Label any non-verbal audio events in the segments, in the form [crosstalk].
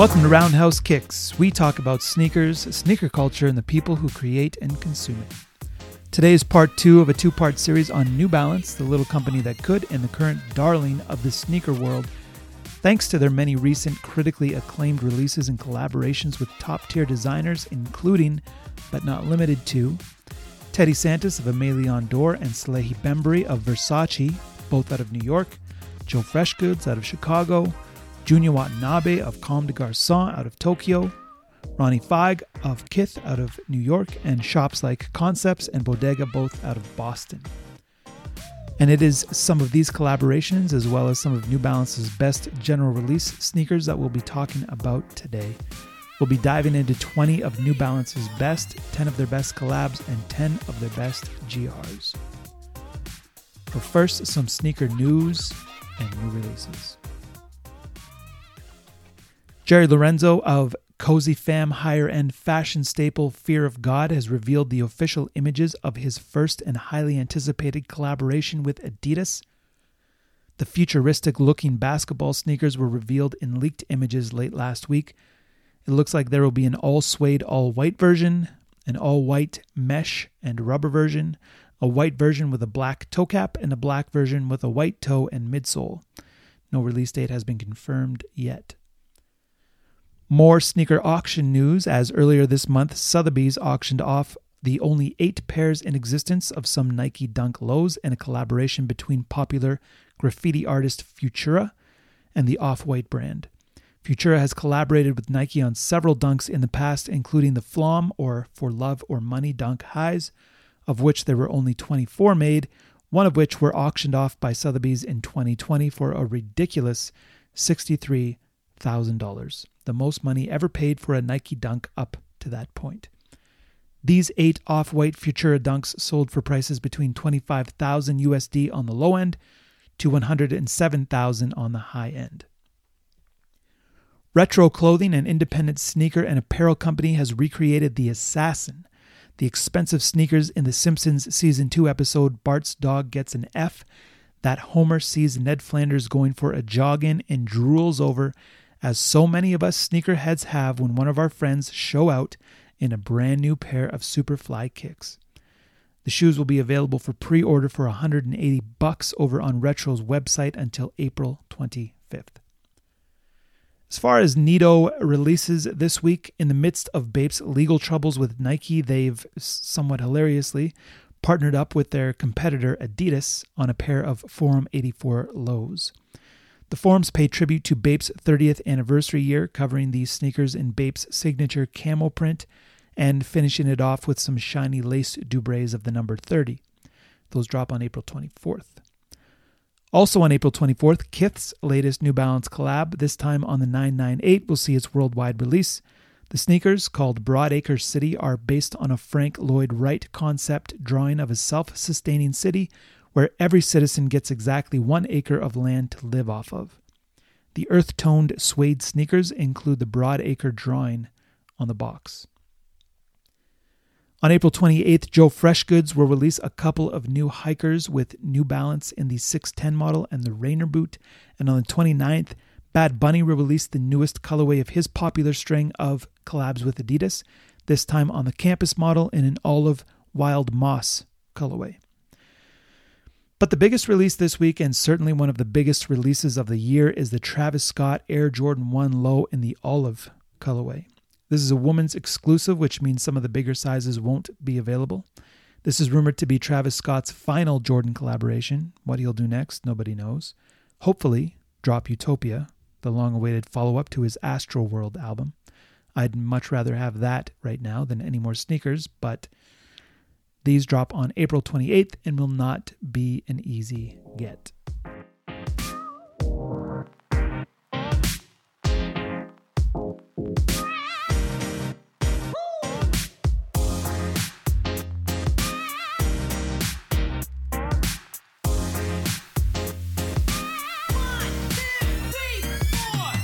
Welcome to Roundhouse Kicks. We talk about sneakers, sneaker culture, and the people who create and consume it. Today is part two of a two part series on New Balance, the little company that could, and the current darling of the sneaker world. Thanks to their many recent critically acclaimed releases and collaborations with top tier designers, including, but not limited to, Teddy Santis of Aimé Leon Dore and Salehe Bembury of Versace, both out of New York, Joe Freshgoods out of Chicago, Junya Watanabe of Comme des Garçons out of Tokyo, Ronnie Fieg of Kith out of New York, and shops like Concepts and Bodega both out of Boston. And it is some of these collaborations, as well as some of New Balance's best general release sneakers, that we'll be talking about today. We'll be diving into 20 of New Balance's best, 10 of their best collabs, and 10 of their best GRs. But first, some sneaker news and new releases. Jerry Lorenzo of Cozy Fam higher end fashion staple Fear of God has revealed the official images of his first and highly anticipated collaboration with Adidas. The futuristic looking basketball sneakers were revealed in leaked images late last week. It looks like there will be an all suede, all white version, an all white mesh and rubber version, a white version with a black toe cap, and a black version with a white toe and midsole. No release date has been confirmed yet. More sneaker auction news as earlier this month, Sotheby's auctioned off the only eight pairs in existence of some Nike Dunk lows in a collaboration between popular graffiti artist Futura and the Off White brand. Futura has collaborated with Nike on several dunks in the past, including the Flom or For Love or Money dunk highs, of which there were only 24 made, one of which were auctioned off by Sotheby's in 2020 for a ridiculous $63,000 the most money ever paid for a Nike dunk up to that point. These eight off white Futura dunks sold for prices between 25,000 USD on the low end to 107,000 on the high end. Retro Clothing, an independent sneaker and apparel company, has recreated the Assassin, the expensive sneakers in the Simpsons season 2 episode Bart's Dog Gets an F that Homer sees Ned Flanders going for a jog in and drools over as so many of us sneakerheads have when one of our friends show out in a brand new pair of Superfly kicks. The shoes will be available for pre-order for 180 bucks over on Retro's website until April 25th. As far as Nito releases this week, in the midst of Bape's legal troubles with Nike, they've somewhat hilariously partnered up with their competitor Adidas on a pair of Forum 84 lows. The Forums pay tribute to Bape's 30th anniversary year, covering these sneakers in Bape's signature camel print and finishing it off with some shiny lace dubrays of the number 30. Those drop on April 24th. Also on April 24th, Kith's latest New Balance collab, this time on the 998, will see its worldwide release. The sneakers, called Broadacre City, are based on a Frank Lloyd Wright concept drawing of a self sustaining city where every citizen gets exactly one acre of land to live off of. The earth toned suede sneakers include the broad acre drawing on the box. On April 28th, Joe Freshgoods will release a couple of new hikers with New Balance in the 610 model and the Rainier boot. And on the 29th, Bad Bunny will release the newest colorway of his popular string of collabs with Adidas, this time on the campus model in an olive wild moss colorway. But the biggest release this week, and certainly one of the biggest releases of the year, is the Travis Scott Air Jordan 1 Low in the olive colorway. This is a woman's exclusive, which means some of the bigger sizes won't be available. This is rumored to be Travis Scott's final Jordan collaboration. What he'll do next, nobody knows. Hopefully, drop Utopia, the long awaited follow up to his Astroworld album. I'd much rather have that right now than any more sneakers, but these drop on April 28th and will not be an easy get.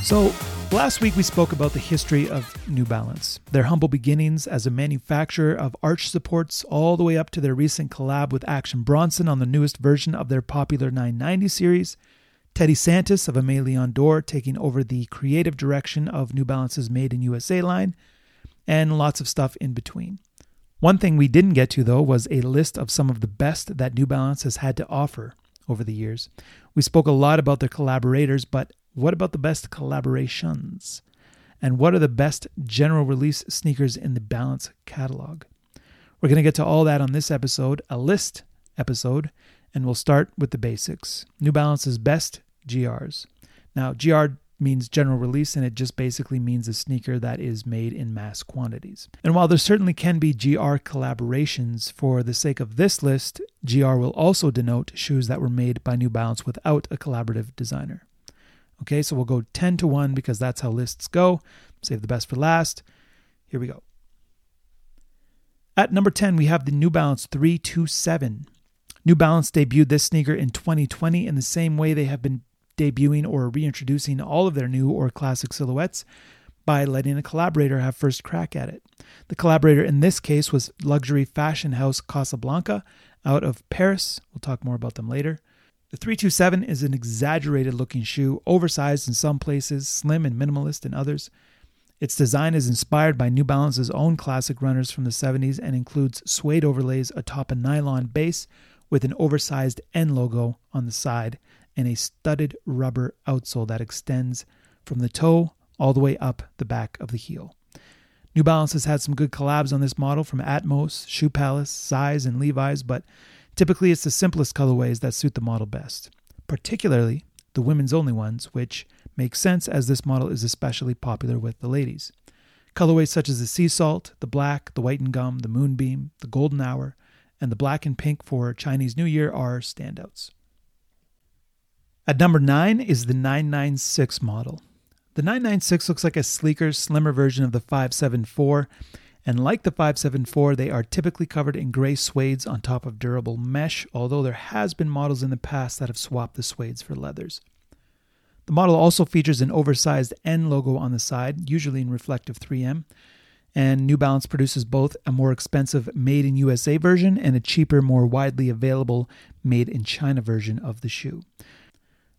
So, Last week we spoke about the history of New Balance, their humble beginnings as a manufacturer of arch supports, all the way up to their recent collab with Action Bronson on the newest version of their popular 990 series, Teddy Santis of Aimé Leon Dore taking over the creative direction of New Balance's Made in USA line, and lots of stuff in between. One thing we didn't get to, though, was a list of some of the best that New Balance has had to offer over the years. We spoke a lot about their collaborators, but what about the best collaborations? And what are the best general release sneakers in the Balance catalog? We're going to get to all that on this episode, a list episode, and we'll start with the basics. New Balance's best GRs. Now, GR means general release, and it just basically means a sneaker that is made in mass quantities. And while there certainly can be GR collaborations, for the sake of this list, GR will also denote shoes that were made by New Balance without a collaborative designer. Okay, so we'll go 10 to 1 because that's how lists go. Save the best for last. Here we go. At number 10, we have the New Balance 327. New Balance debuted this sneaker in 2020 in the same way they have been debuting or reintroducing all of their new or classic silhouettes by letting a collaborator have first crack at it. The collaborator in this case was luxury fashion house Casablanca out of Paris. We'll talk more about them later. The 327 is an exaggerated looking shoe, oversized in some places, slim and minimalist in others. Its design is inspired by New Balance's own classic runners from the 70s and includes suede overlays atop a nylon base with an oversized N logo on the side and a studded rubber outsole that extends from the toe all the way up the back of the heel. New Balance has had some good collabs on this model from Atmos, Shoe Palace, Size, and Levi's, but Typically, it's the simplest colorways that suit the model best, particularly the women's only ones, which makes sense as this model is especially popular with the ladies. Colorways such as the sea salt, the black, the white and gum, the moonbeam, the golden hour, and the black and pink for Chinese New Year are standouts. At number 9 is the 996 model. The 996 looks like a sleeker, slimmer version of the 574 and like the 574, they are typically covered in gray suedes on top of durable mesh, although there has been models in the past that have swapped the suedes for leathers. The model also features an oversized N logo on the side, usually in reflective 3M, and New Balance produces both a more expensive made in USA version and a cheaper, more widely available made in China version of the shoe.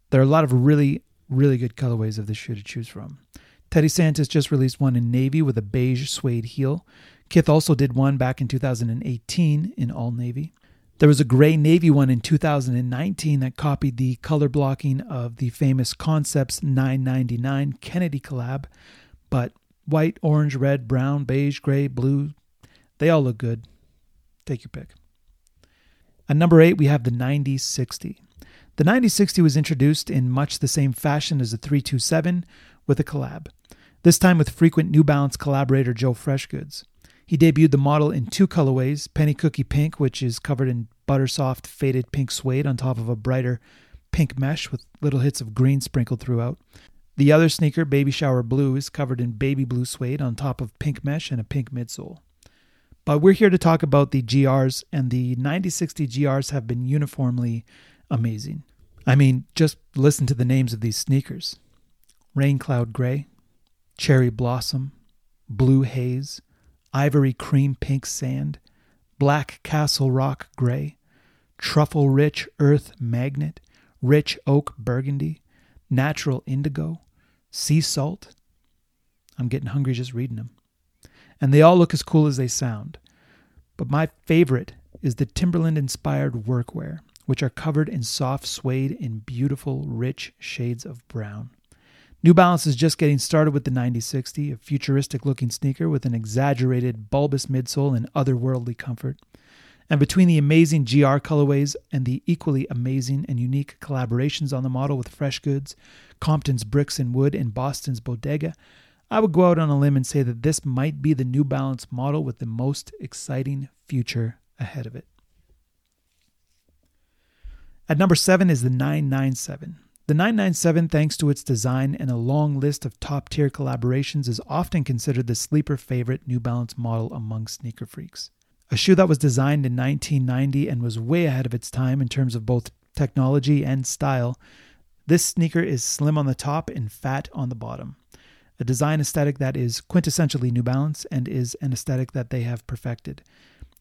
There are a lot of really, really good colorways of this shoe to choose from. Teddy Santis just released one in navy with a beige suede heel. Kith also did one back in 2018 in all navy. There was a gray navy one in 2019 that copied the color blocking of the famous Concepts 999 Kennedy collab, but white, orange, red, brown, beige, gray, blue, they all look good. Take your pick. At number 8, we have the 9060. The 9060 was introduced in much the same fashion as the 327 with a collab this time with frequent New Balance collaborator Joe Freshgoods. He debuted the model in two colorways Penny Cookie Pink, which is covered in butter soft faded pink suede on top of a brighter pink mesh with little hits of green sprinkled throughout. The other sneaker, Baby Shower Blue, is covered in baby blue suede on top of pink mesh and a pink midsole. But we're here to talk about the GRs, and the 9060 GRs have been uniformly amazing. I mean, just listen to the names of these sneakers Rain Cloud Gray, cherry blossom, blue haze, ivory cream pink sand, black castle rock gray, truffle rich earth magnet, rich oak burgundy, natural indigo, sea salt. I'm getting hungry just reading them. And they all look as cool as they sound. But my favorite is the Timberland inspired workwear, which are covered in soft suede in beautiful, rich shades of brown. New Balance is just getting started with the 9060, a futuristic looking sneaker with an exaggerated bulbous midsole and otherworldly comfort. And between the amazing GR colorways and the equally amazing and unique collaborations on the model with Fresh Goods, Compton's Bricks and Wood, and Boston's Bodega, I would go out on a limb and say that this might be the New Balance model with the most exciting future ahead of it. At number seven is the 997. The 997, thanks to its design and a long list of top tier collaborations, is often considered the sleeper favorite New Balance model among sneaker freaks. A shoe that was designed in 1990 and was way ahead of its time in terms of both technology and style, this sneaker is slim on the top and fat on the bottom. A design aesthetic that is quintessentially New Balance and is an aesthetic that they have perfected.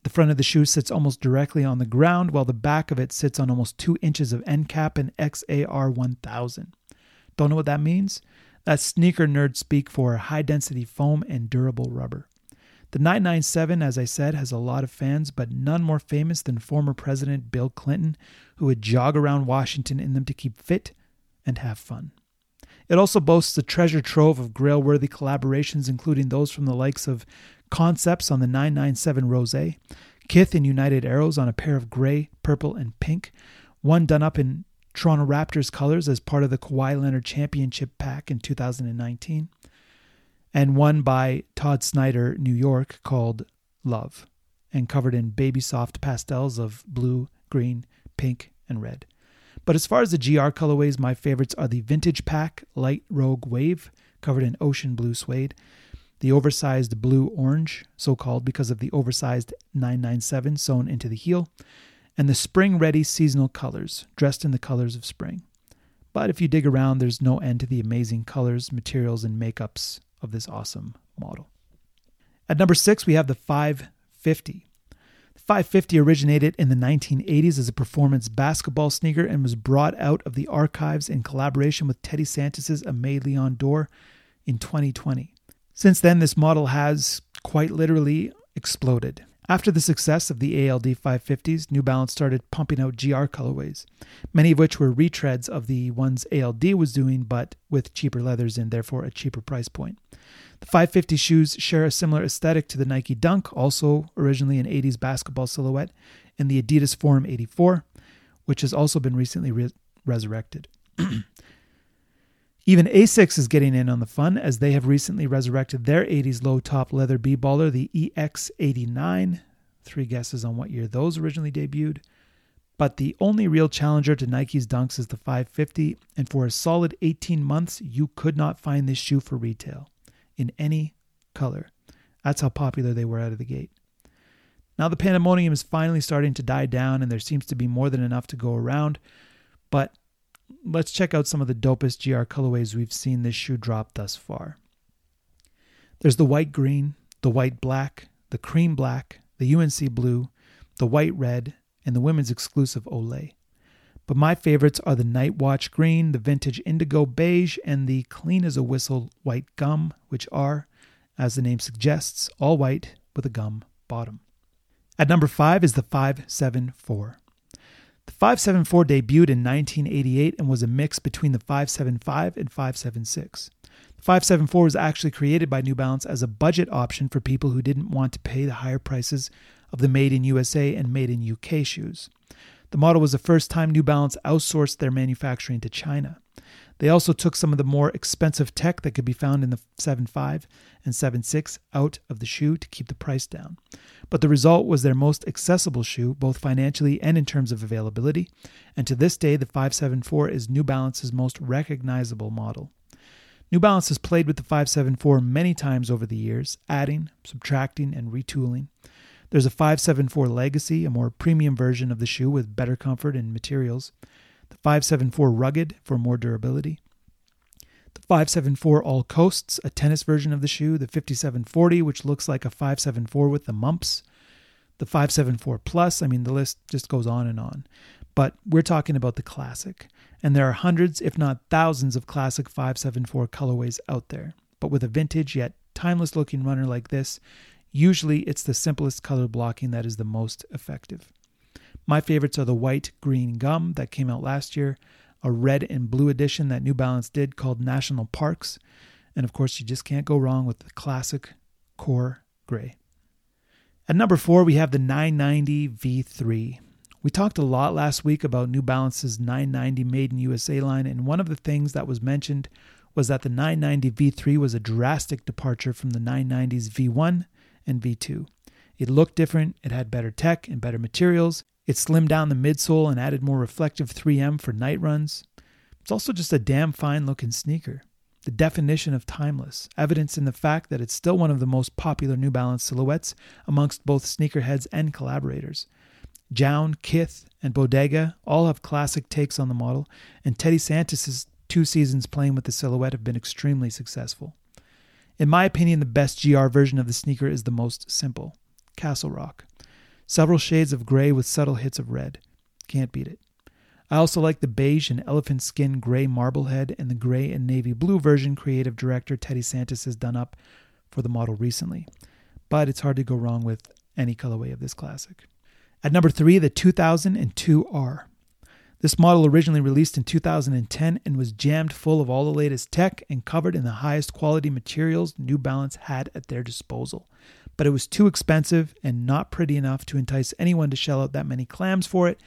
The front of the shoe sits almost directly on the ground, while the back of it sits on almost two inches of ENCAP and XAR 1000. Don't know what that means? That's sneaker nerd speak for high density foam and durable rubber. The 997, as I said, has a lot of fans, but none more famous than former President Bill Clinton, who would jog around Washington in them to keep fit and have fun. It also boasts a treasure trove of grail worthy collaborations, including those from the likes of Concepts on the 997 Rose, Kith and United Arrows on a pair of gray, purple, and pink, one done up in Toronto Raptors colors as part of the Kawhi Leonard Championship pack in 2019, and one by Todd Snyder, New York, called Love, and covered in baby soft pastels of blue, green, pink, and red. But as far as the GR colorways, my favorites are the Vintage Pack Light Rogue Wave, covered in ocean blue suede, the oversized blue orange, so called because of the oversized 997 sewn into the heel, and the spring ready seasonal colors, dressed in the colors of spring. But if you dig around, there's no end to the amazing colors, materials, and makeups of this awesome model. At number six, we have the 550. The 550 originated in the 1980s as a performance basketball sneaker and was brought out of the archives in collaboration with Teddy Santis' Aimé Leon Dore in 2020. Since then, this model has quite literally exploded. After the success of the ALD 550s, New Balance started pumping out GR colorways, many of which were retreads of the ones ALD was doing, but with cheaper leathers and therefore a cheaper price point. The 550 shoes share a similar aesthetic to the Nike Dunk, also originally an 80s basketball silhouette, and the Adidas Forum 84, which has also been recently re- resurrected. [clears throat] Even Asics is getting in on the fun as they have recently resurrected their 80s low top leather B baller, the EX89. Three guesses on what year those originally debuted. But the only real challenger to Nike's Dunks is the 550, and for a solid 18 months, you could not find this shoe for retail in any color. That's how popular they were out of the gate. Now the pandemonium is finally starting to die down, and there seems to be more than enough to go around. But let's check out some of the dopest GR colorways we've seen this shoe drop thus far. There's the white green, the white black, the cream black, the UNC blue, the white red, and the women's exclusive Olay. But my favorites are the Night Watch Green, the Vintage Indigo Beige, and the Clean as a Whistle White Gum, which are, as the name suggests, all white with a gum bottom. At number 5 is the 574. The 574 debuted in 1988 and was a mix between the 575 and 576. The 574 was actually created by New Balance as a budget option for people who didn't want to pay the higher prices of the made in USA and made in UK shoes. The model was the first time New Balance outsourced their manufacturing to China. They also took some of the more expensive tech that could be found in the 7.5 and 7.6 out of the shoe to keep the price down. But the result was their most accessible shoe, both financially and in terms of availability. And to this day, the 574 is New Balance's most recognizable model. New Balance has played with the 574 many times over the years, adding, subtracting, and retooling. There's a 574 Legacy, a more premium version of the shoe with better comfort and materials. The 574 Rugged for more durability. The 574 All Coasts, a tennis version of the shoe. The 5740, which looks like a 574 with the mumps. The 574 Plus, I mean, the list just goes on and on. But we're talking about the classic. And there are hundreds, if not thousands, of classic 574 colorways out there. But with a vintage yet timeless looking runner like this, Usually, it's the simplest color blocking that is the most effective. My favorites are the white green gum that came out last year, a red and blue edition that New Balance did called National Parks, and of course, you just can't go wrong with the classic core gray. At number four, we have the 990 V3. We talked a lot last week about New Balance's 990 Made in USA line, and one of the things that was mentioned was that the 990 V3 was a drastic departure from the 990's V1 and V2. It looked different, it had better tech and better materials, it slimmed down the midsole and added more reflective 3M for night runs. It's also just a damn fine looking sneaker. The definition of timeless, evidence in the fact that it's still one of the most popular New Balance silhouettes amongst both sneakerheads and collaborators. JJJJound, Kith, and Bodega all have classic takes on the model, and Teddy Santis' two seasons playing with the silhouette have been extremely successful. In my opinion, the best GR version of the sneaker is the most simple Castle Rock. Several shades of gray with subtle hits of red. Can't beat it. I also like the beige and elephant skin gray marblehead and the gray and navy blue version creative director Teddy Santis has done up for the model recently. But it's hard to go wrong with any colorway of this classic. At number three, the 2002R. This model originally released in 2010 and was jammed full of all the latest tech and covered in the highest quality materials New Balance had at their disposal. But it was too expensive and not pretty enough to entice anyone to shell out that many clams for it,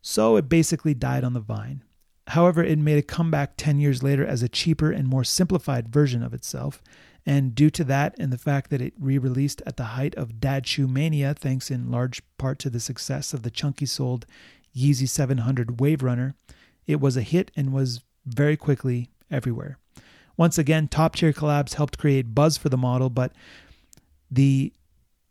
so it basically died on the vine. However, it made a comeback 10 years later as a cheaper and more simplified version of itself. And due to that and the fact that it re released at the height of dad shoe mania, thanks in large part to the success of the chunky soled Yeezy 700 Wave Runner, it was a hit and was very quickly everywhere. Once again, top tier collabs helped create buzz for the model, but the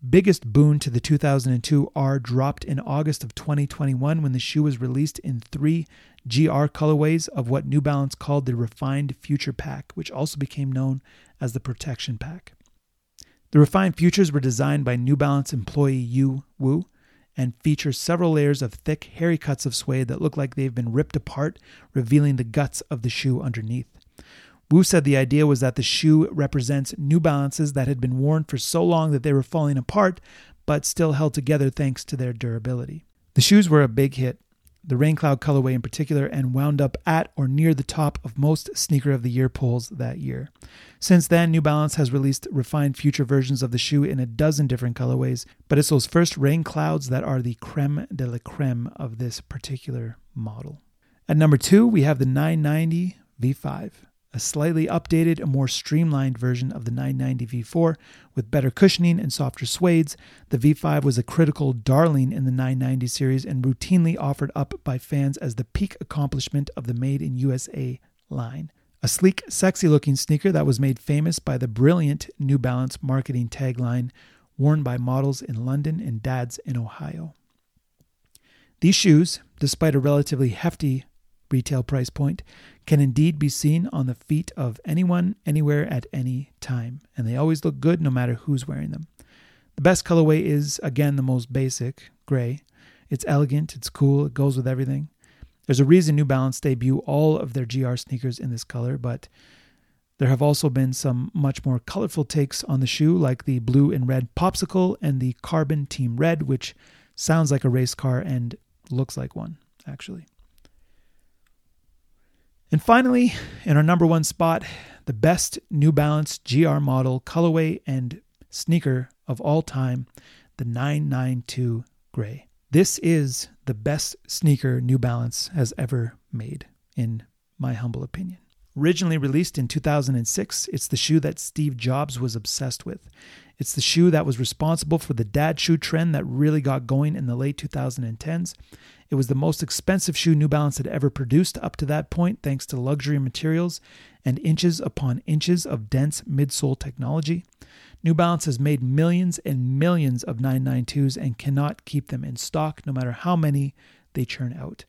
biggest boon to the 2002 R dropped in August of 2021 when the shoe was released in three GR colorways of what New Balance called the Refined Future Pack, which also became known as the Protection Pack. The Refined Futures were designed by New Balance employee Yue Wu and feature several layers of thick, hairy cuts of suede that look like they've been ripped apart, revealing the guts of the shoe underneath. Wu said the idea was that the shoe represents New Balances that had been worn for so long that they were falling apart, but still held together thanks to their durability. The shoes were a big hit, the Rain Cloud colorway in particular, and wound up at or near the top of most Sneaker of the Year polls that year. Since then, New Balance has released refined future versions of the shoe in a dozen different colorways, but it's those first Rain Clouds that are the creme de la creme of this particular model. At number two, we have the 990 V5 a slightly updated and more streamlined version of the 990 V4 with better cushioning and softer suedes. The V5 was a critical darling in the 990 series and routinely offered up by fans as the peak accomplishment of the Made in USA line. A sleek, sexy looking sneaker that was made famous by the brilliant New Balance marketing tagline worn by models in London and dads in Ohio. These shoes, despite a relatively hefty retail price point, can indeed be seen on the feet of anyone, anywhere, at any time, and they always look good no matter who's wearing them. The best colorway is, again, the most basic, gray. It's elegant, it's cool, it goes with everything. There's a reason New Balance debut all of their GR sneakers in this color, but there have also been some much more colorful takes on the shoe, like the blue and red popsicle and the carbon team red, which sounds like a race car and looks like one, actually. And finally, in our number one spot, the best New Balance GR model, colorway, and sneaker of all time, the 992 Gray. This is the best sneaker New Balance has ever made, in my humble opinion. Originally released in 2006, it's the shoe that Steve Jobs was obsessed with. It's the shoe that was responsible for the dad shoe trend that really got going in the late 2010s. It was the most expensive shoe New Balance had ever produced up to that point, thanks to luxury materials and inches upon inches of dense midsole technology. New Balance has made millions and millions of 992s and cannot keep them in stock no matter how many they churn out.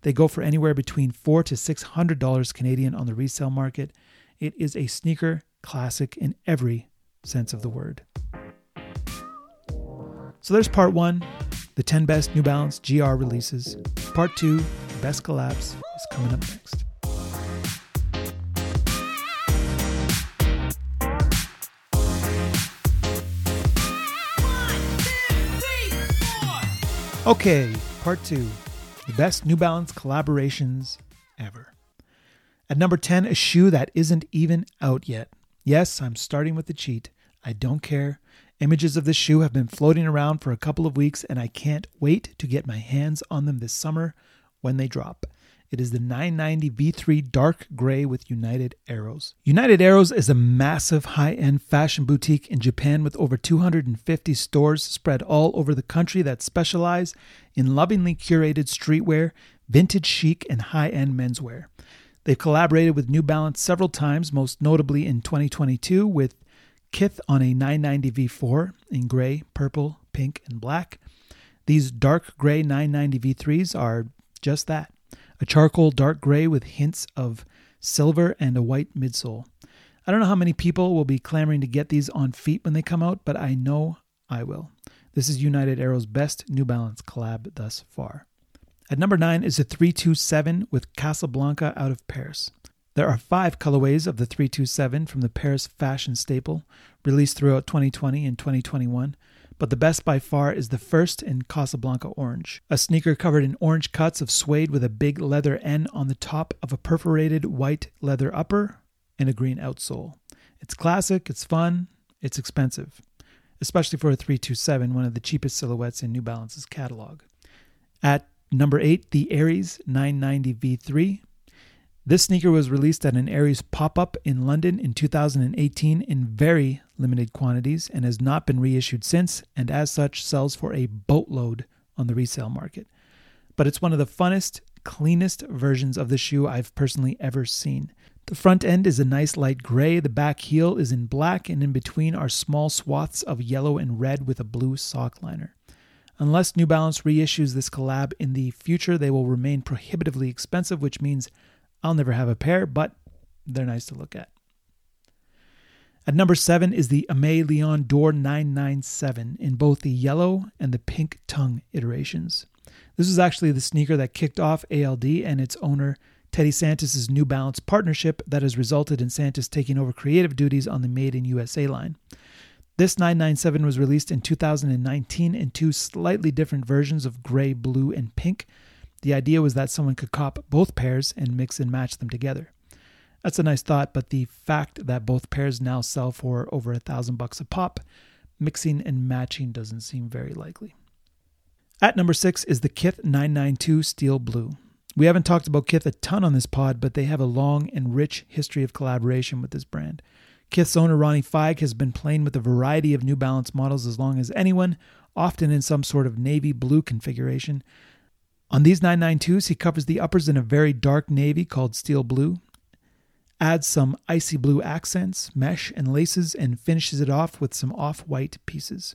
They go for anywhere between four to six hundred dollars Canadian on the resale market. It is a sneaker classic in every sense of the word. So there's part one the 10 best New Balance GR releases. Part 2, best collabs, is coming up next. Okay, part 2, the best New Balance collaborations ever. At number 10, a shoe that isn't even out yet. Yes, I'm starting with the cheat. I don't care. Images of this shoe have been floating around for a couple of weeks, and I can't wait to get my hands on them this summer when they drop. It is the 990 V3 dark gray with United Arrows. United Arrows is a massive high end fashion boutique in Japan with over 250 stores spread all over the country that specialize in lovingly curated streetwear, vintage chic, and high end menswear. They've collaborated with New Balance several times, most notably in 2022 with Kith on a 990 V4 in gray, purple, pink, and black. These dark gray 990 V3s are just that a charcoal dark gray with hints of silver and a white midsole. I don't know how many people will be clamoring to get these on feet when they come out, but I know I will. This is United Arrow's best New Balance collab thus far. At number 9 is the 327 with Casablanca out of Paris. There are five colorways of the 327 from the Paris fashion staple, released throughout 2020 and 2021, but the best by far is the first in Casablanca orange, a sneaker covered in orange cuts of suede with a big leather N on the top of a perforated white leather upper and a green outsole. It's classic, it's fun, it's expensive, especially for a 327, one of the cheapest silhouettes in New Balance's catalog. At number 8, the Aries 990 V3. This sneaker was released at an Aries pop up in London in 2018 in very limited quantities and has not been reissued since, and as such sells for a boatload on the resale market. But it's one of the funnest, cleanest versions of the shoe I've personally ever seen. The front end is a nice light gray, the back heel is in black, and in between are small swaths of yellow and red with a blue sock liner. Unless New Balance reissues this collab in the future, they will remain prohibitively expensive, which means I'll never have a pair, but they're nice to look at. At number seven is the Aimé Leon Dore 997 in both the yellow and the pink tongue iterations. This is actually the sneaker that kicked off ALD and its owner Teddy Santis' New Balance partnership that has resulted in Santis taking over creative duties on the Made in USA line. This 997 was released in 2019 in two slightly different versions of gray, blue, and pink, the idea was that someone could cop both pairs and mix and match them together. That's a nice thought, but the fact that both pairs now sell for over a thousand bucks a pop, mixing and matching doesn't seem very likely. At number six is the Kith 992 Steel Blue. We haven't talked about Kith a ton on this pod, but they have a long and rich history of collaboration with this brand. Kith's owner Ronnie Fieg has been playing with a variety of New Balance models as long as anyone, often in some sort of navy blue configuration, on these 992s, he covers the uppers in a very dark navy called steel blue, adds some icy blue accents, mesh, and laces, and finishes it off with some off white pieces.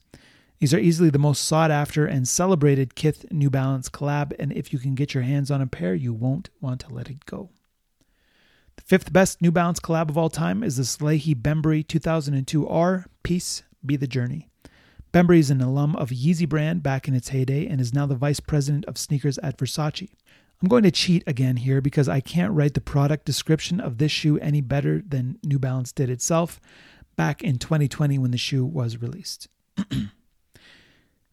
These are easily the most sought after and celebrated Kith New Balance collab, and if you can get your hands on a pair, you won't want to let it go. The fifth best New Balance collab of all time is the Salehe Bembury 2002R Peace Be the Journey. Bembury is an alum of Yeezy brand back in its heyday and is now the vice president of sneakers at Versace. I'm going to cheat again here because I can't write the product description of this shoe any better than New Balance did itself back in 2020 when the shoe was released. [clears throat]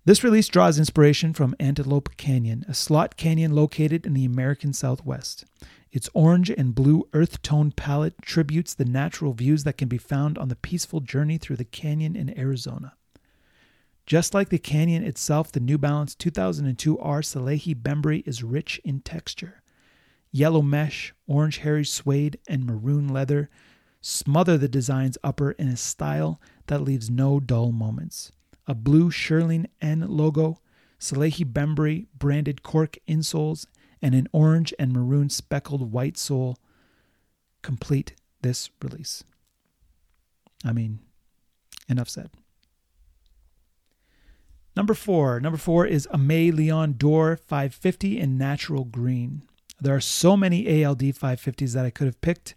this release draws inspiration from Antelope Canyon, a slot canyon located in the American Southwest. Its orange and blue earth tone palette tributes the natural views that can be found on the peaceful journey through the canyon in Arizona. Just like the Canyon itself, the New Balance 2002 R Salehe Bembury is rich in texture. Yellow mesh, orange hairy suede, and maroon leather smother the design's upper in a style that leaves no dull moments. A blue Shearling N logo, Salehe Bembury branded cork insoles, and an orange and maroon speckled white sole complete this release. I mean, enough said. Number four. Number four is Aimé Leon Dore 550 in natural green. There are so many ALD 550s that I could have picked,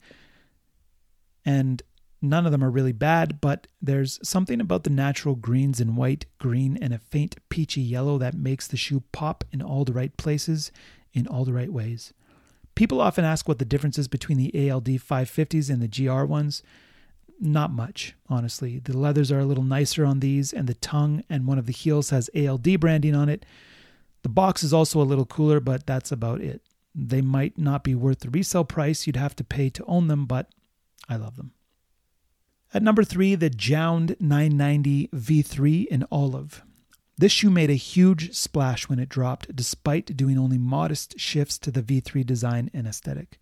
and none of them are really bad, but there's something about the natural greens in white, green, and a faint peachy yellow that makes the shoe pop in all the right places, in all the right ways. People often ask what the difference is between the ALD 550s and the GR ones not much, honestly. The leathers are a little nicer on these, and the tongue and one of the heels has ALD branding on it. The box is also a little cooler, but that's about it. They might not be worth the resale price you'd have to pay to own them, but I love them. At number three, the JJJJound 990 V3 in olive. This shoe made a huge splash when it dropped, despite doing only modest shifts to the V3 design and aesthetic.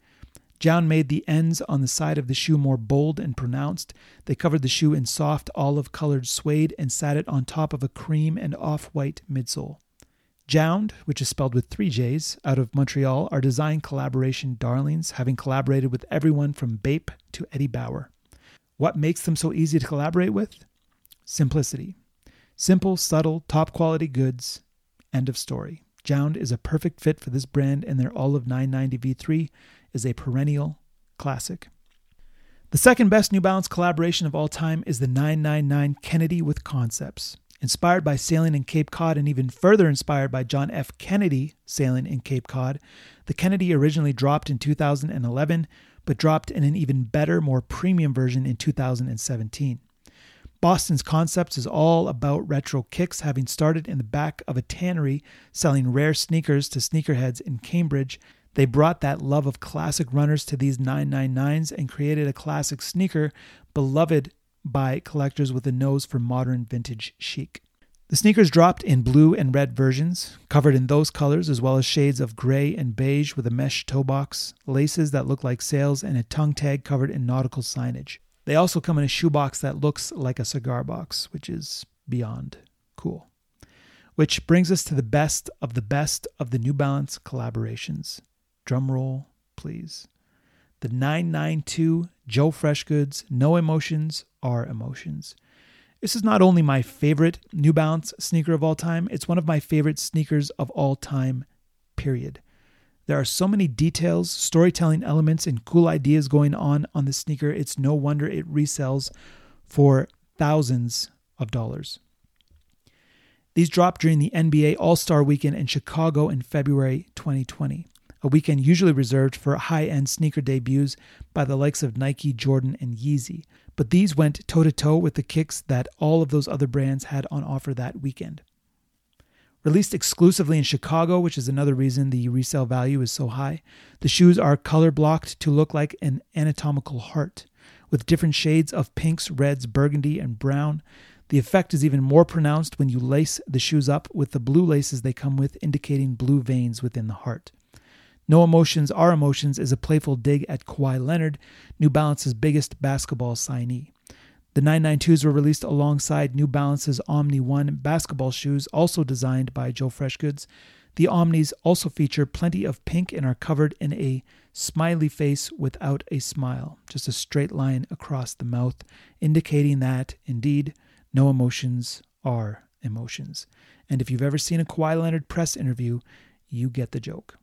JJJJound made the ends on the side of the shoe more bold and pronounced. They covered the shoe in soft olive colored suede and sat it on top of a cream and off white midsole. JJJJound, which is spelled with three J's, out of Montreal, are design collaboration darlings, having collaborated with everyone from Bape to Eddie Bauer. What makes them so easy to collaborate with? Simplicity. Simple, subtle, top quality goods. End of story. JJJJound is a perfect fit for this brand and their Olive 990 V3 is a perennial classic. The second best New Balance collaboration of all time is the 999 Kennedy with Concepts. Inspired by sailing in Cape Cod and even further inspired by John F. Kennedy sailing in Cape Cod, the Kennedy originally dropped in 2011, but dropped in an even better, more premium version in 2017. Boston's concepts is all about retro kicks, having started in the back of a tannery selling rare sneakers to sneakerheads in Cambridge. They brought that love of classic runners to these 999s and created a classic sneaker beloved by collectors with a nose for modern vintage chic. The sneakers dropped in blue and red versions, covered in those colors, as well as shades of gray and beige with a mesh toe box, laces that look like sails, and a tongue tag covered in nautical signage. They also come in a shoebox that looks like a cigar box, which is beyond cool. Which brings us to the best of the best of the New Balance collaborations. Drum roll, please. The 992 Joe Freshgoods No Emotions Are Emotions. This is not only my favorite New Balance sneaker of all time, it's one of my favorite sneakers of all time, period. There are so many details, storytelling elements, and cool ideas going on on the sneaker. It's no wonder it resells for thousands of dollars. These dropped during the NBA All Star Weekend in Chicago in February 2020, a weekend usually reserved for high end sneaker debuts by the likes of Nike, Jordan, and Yeezy. But these went toe to toe with the kicks that all of those other brands had on offer that weekend. Released exclusively in Chicago, which is another reason the resale value is so high, the shoes are color blocked to look like an anatomical heart, with different shades of pinks, reds, burgundy, and brown. The effect is even more pronounced when you lace the shoes up with the blue laces they come with, indicating blue veins within the heart. No Emotions Are Emotions is a playful dig at Kawhi Leonard, New Balance's biggest basketball signee. The 992s were released alongside New Balance's Omni 1 basketball shoes, also designed by Joe Freshgoods. The Omnis also feature plenty of pink and are covered in a smiley face without a smile, just a straight line across the mouth, indicating that, indeed, no emotions are emotions. And if you've ever seen a Kawhi Leonard press interview, you get the joke.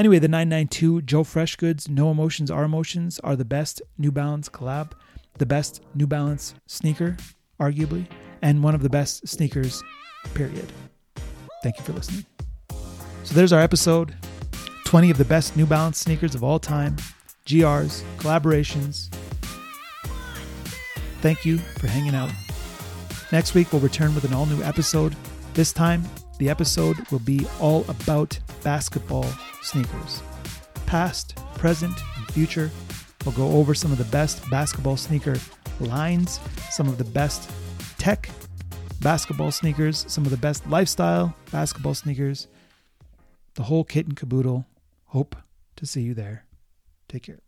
Anyway, the 992 Joe Fresh Goods No Emotions Are Emotions are the best New Balance collab the best New Balance sneaker, arguably, and one of the best sneakers, period. Thank you for listening. So there's our episode 20 of the best New Balance sneakers of all time, GRs, collaborations. Thank you for hanging out. Next week, we'll return with an all new episode. This time, the episode will be all about basketball sneakers past, present, and future We'll go over some of the best basketball sneaker lines, some of the best tech basketball sneakers, some of the best lifestyle basketball sneakers, the whole kit and caboodle. Hope to see you there. Take care.